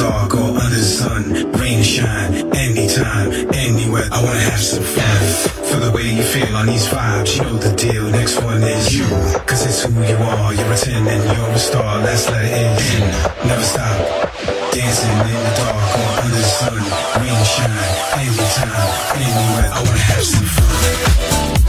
dark or under the sun, rain, shine, anytime, anywhere. I wanna have some fun. For the way you feel on these vibes, you know the deal. Next one is you, cause it's who you are. You're a 10 and you're a star. Last letter is N. Never stop. Dancing in the dark or under the sun, rain, shine, anytime, anywhere. I wanna have some fun.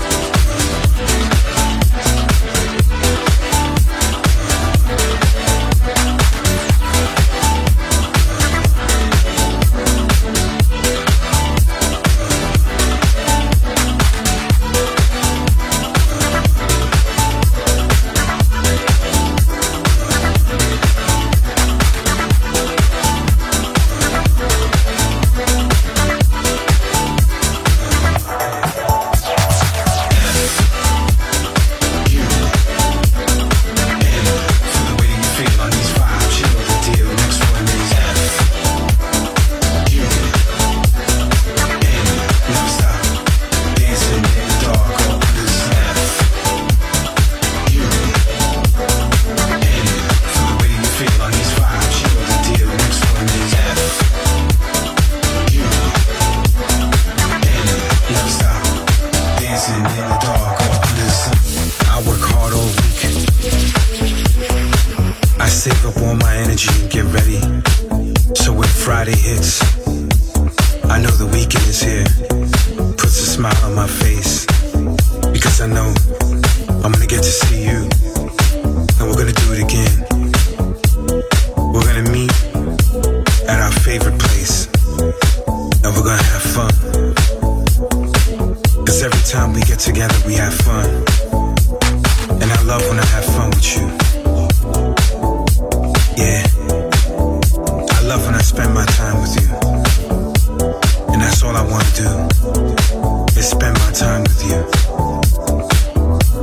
spend my time with you. And that's all I want to do is spend my time with you.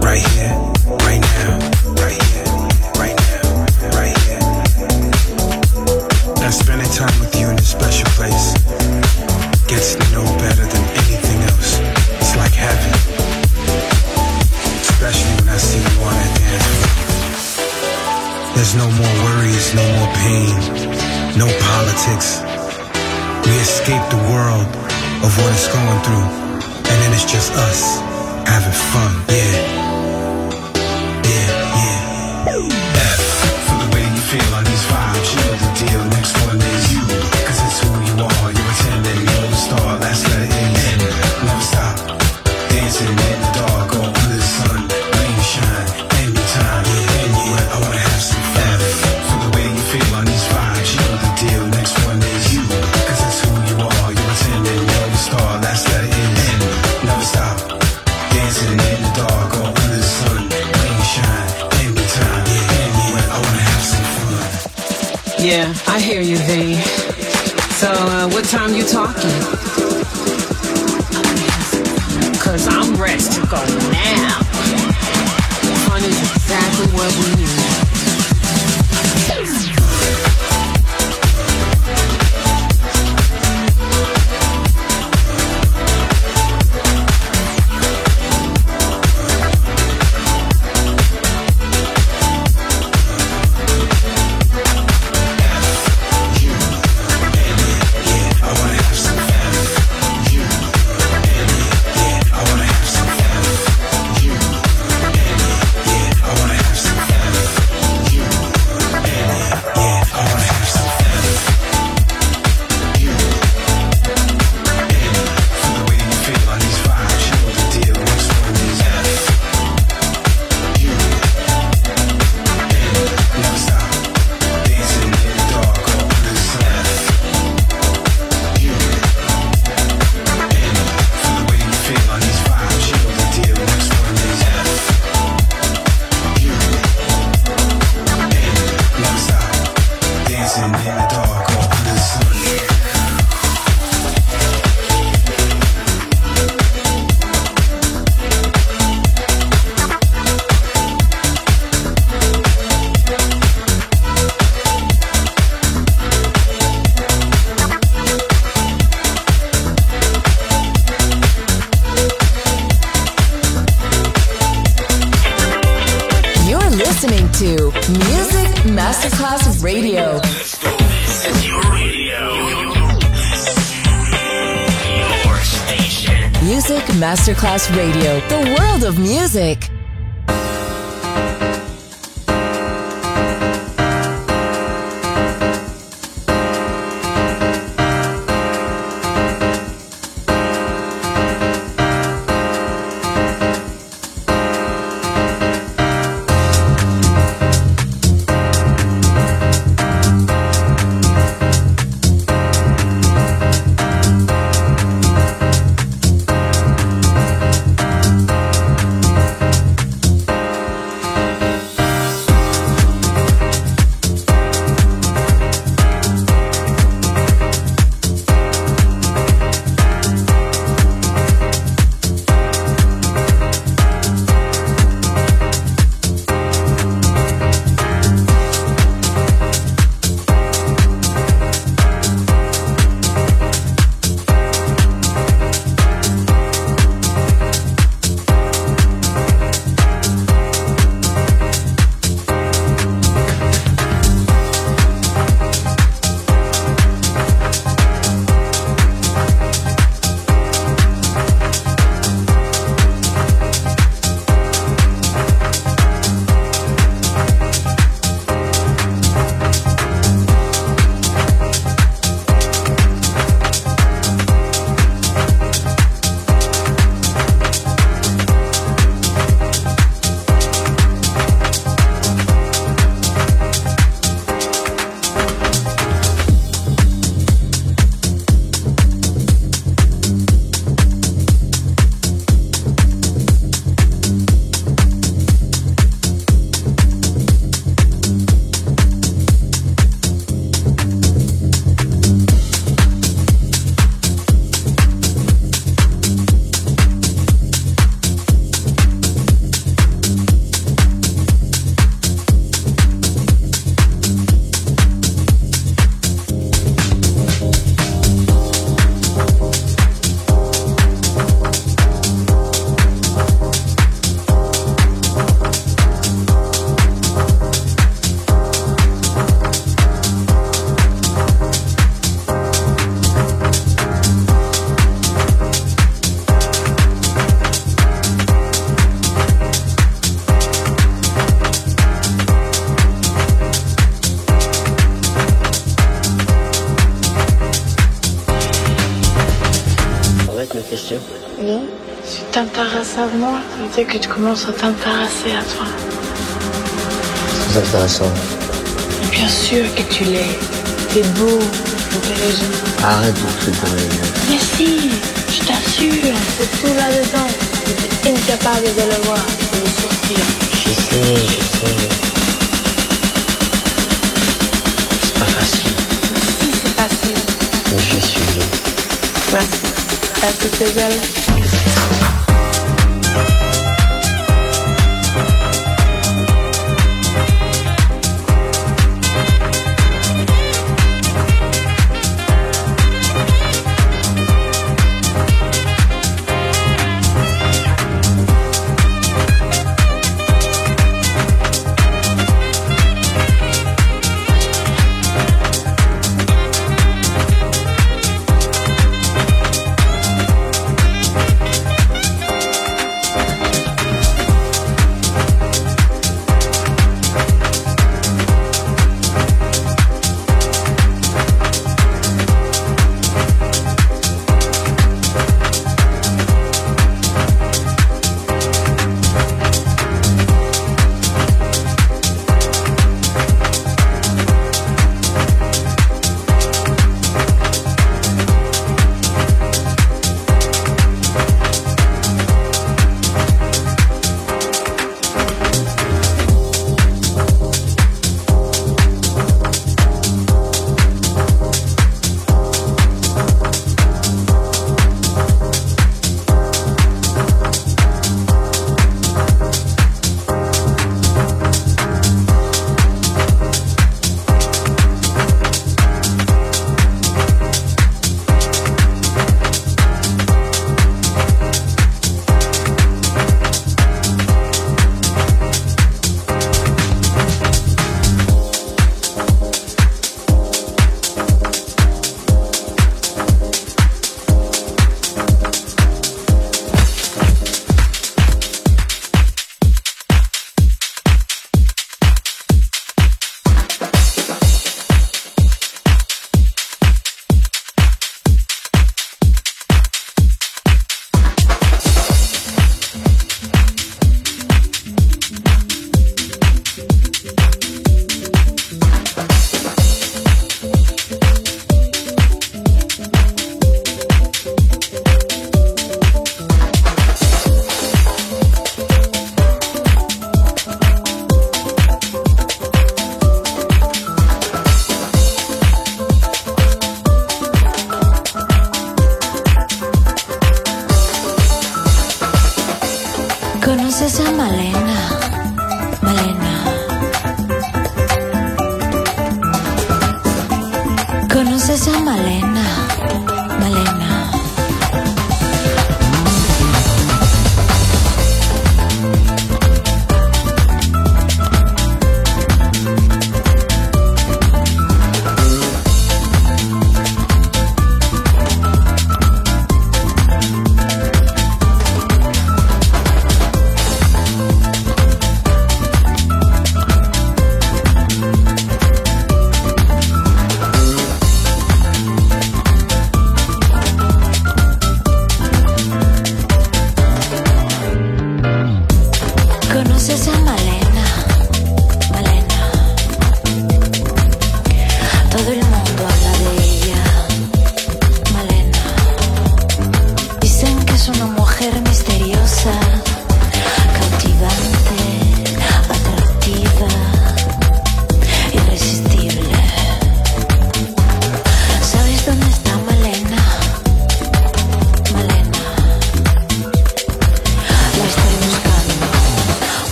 Right here through, and then it's just us. Radio, que tu commences à t'intéresser à toi. C'est intéressant. Bien sûr que tu l'es. T'es beau, intelligent. Arrête de foutre Mais si, je t'assure, c'est tout là-dedans. Tu es incapable de le voir, de le sortir. Je sais, je sais. C'est pas facile. Si, c'est facile. Mais je suis libre. Merci. Est-ce que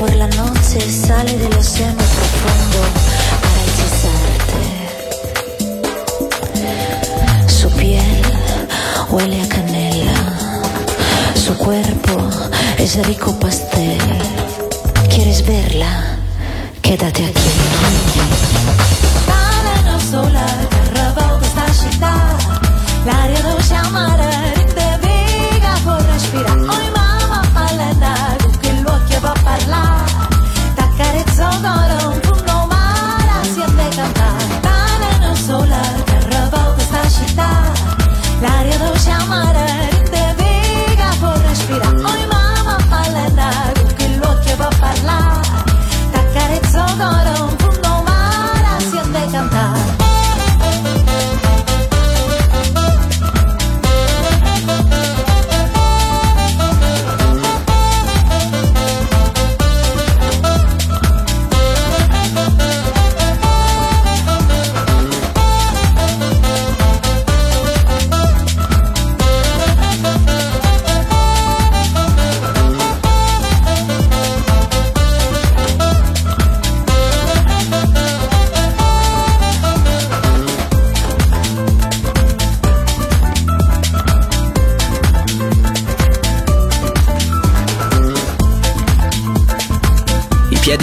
por la noche sale del océano profundo para hechizarte. Su piel huele a canela, su cuerpo es rico pastel. ¿Quieres verla? Quédate aquí. Stare sola, ama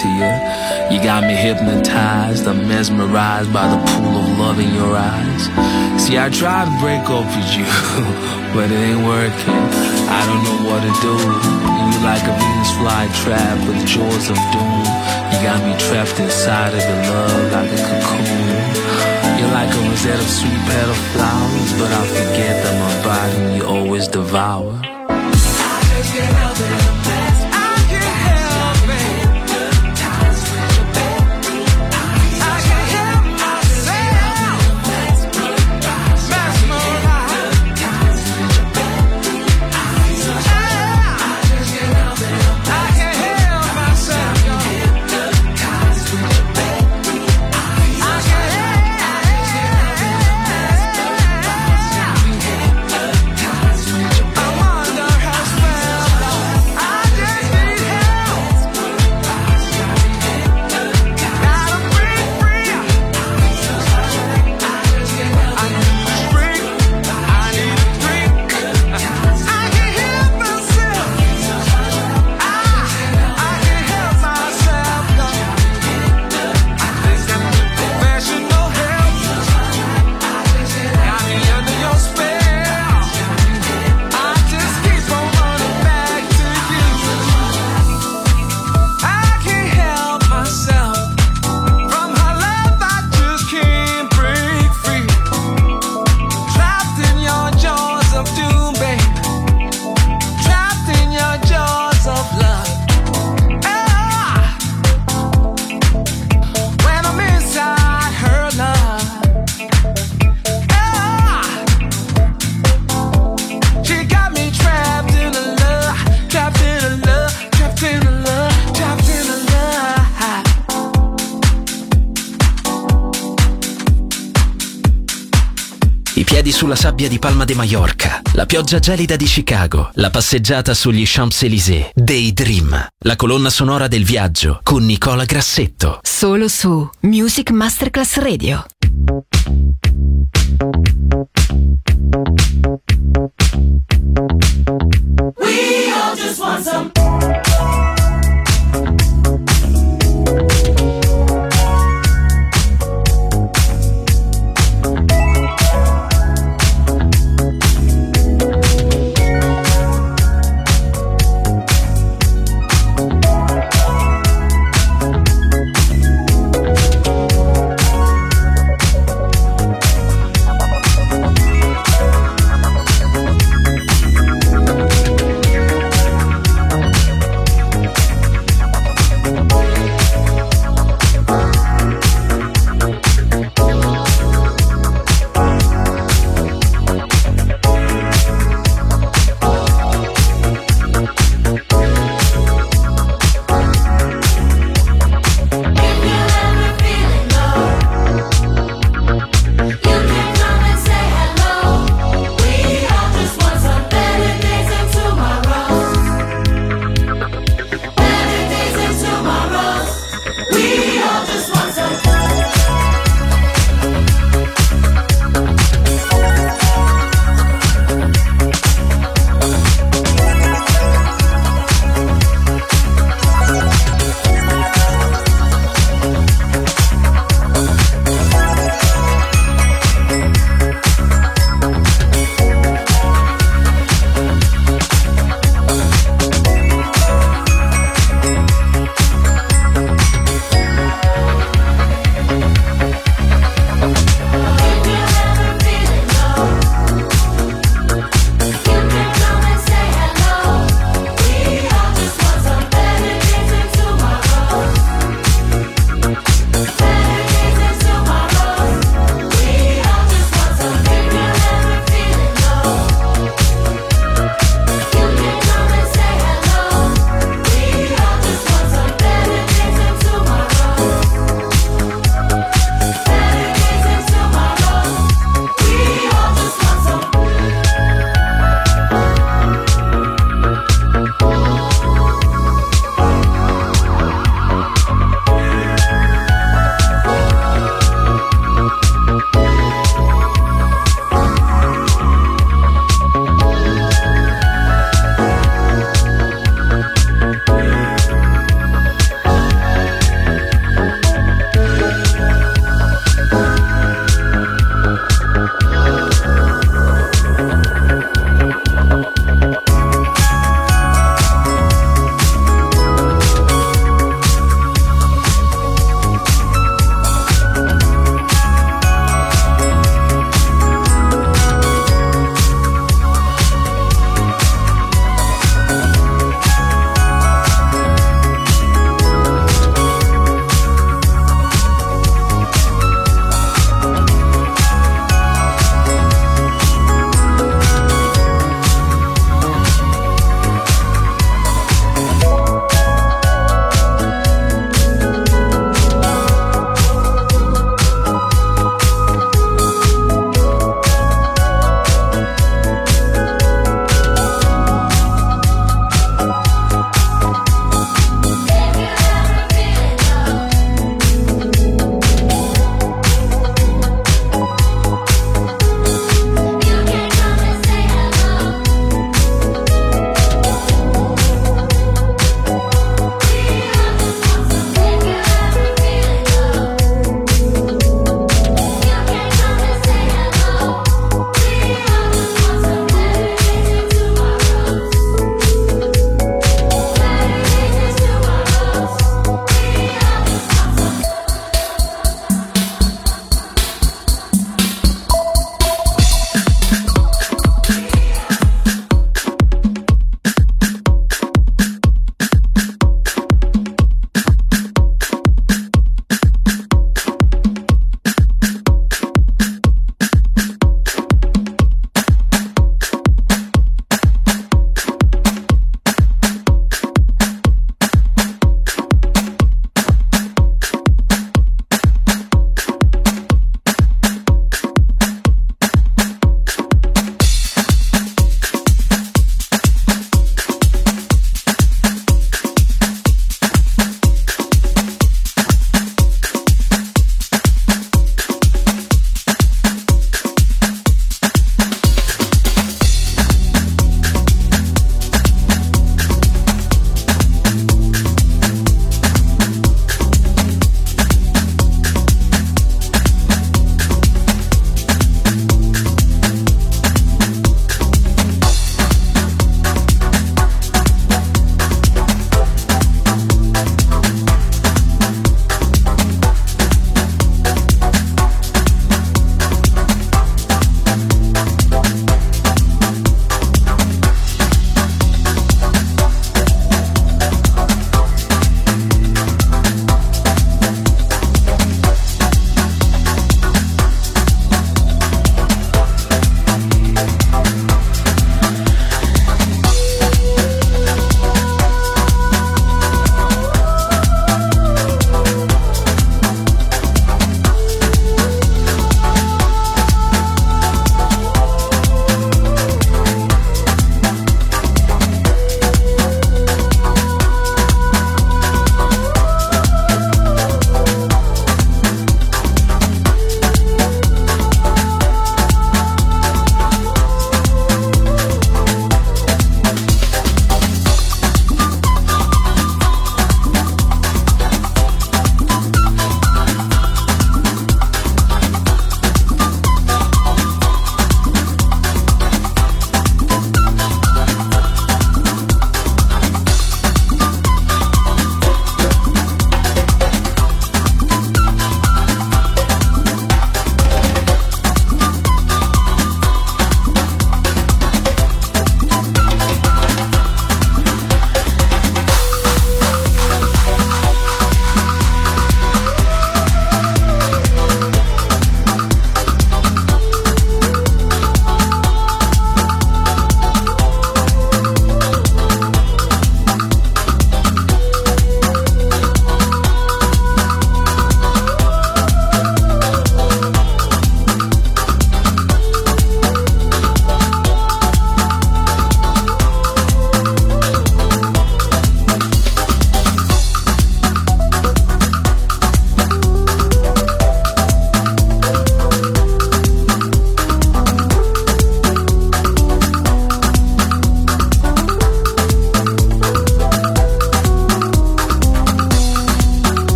To you. You got me hypnotized, I'm mesmerized by the pool of love in your eyes. See, I tried to break up with you, but it ain't working. I don't know what to do. You like a Venus flytrap with jaws of doom. You got me trapped inside of your love like a cocoon. You're like a rosette of sweet petal flowers, but I forget that my body you always devour. Sulla sabbia di Palma de Mallorca, la pioggia gelida di Chicago, la passeggiata sugli Champs-Élysées, Daydream, la colonna sonora del viaggio con Nicola Grassetto. Solo su Music Masterclass Radio. We all just want some.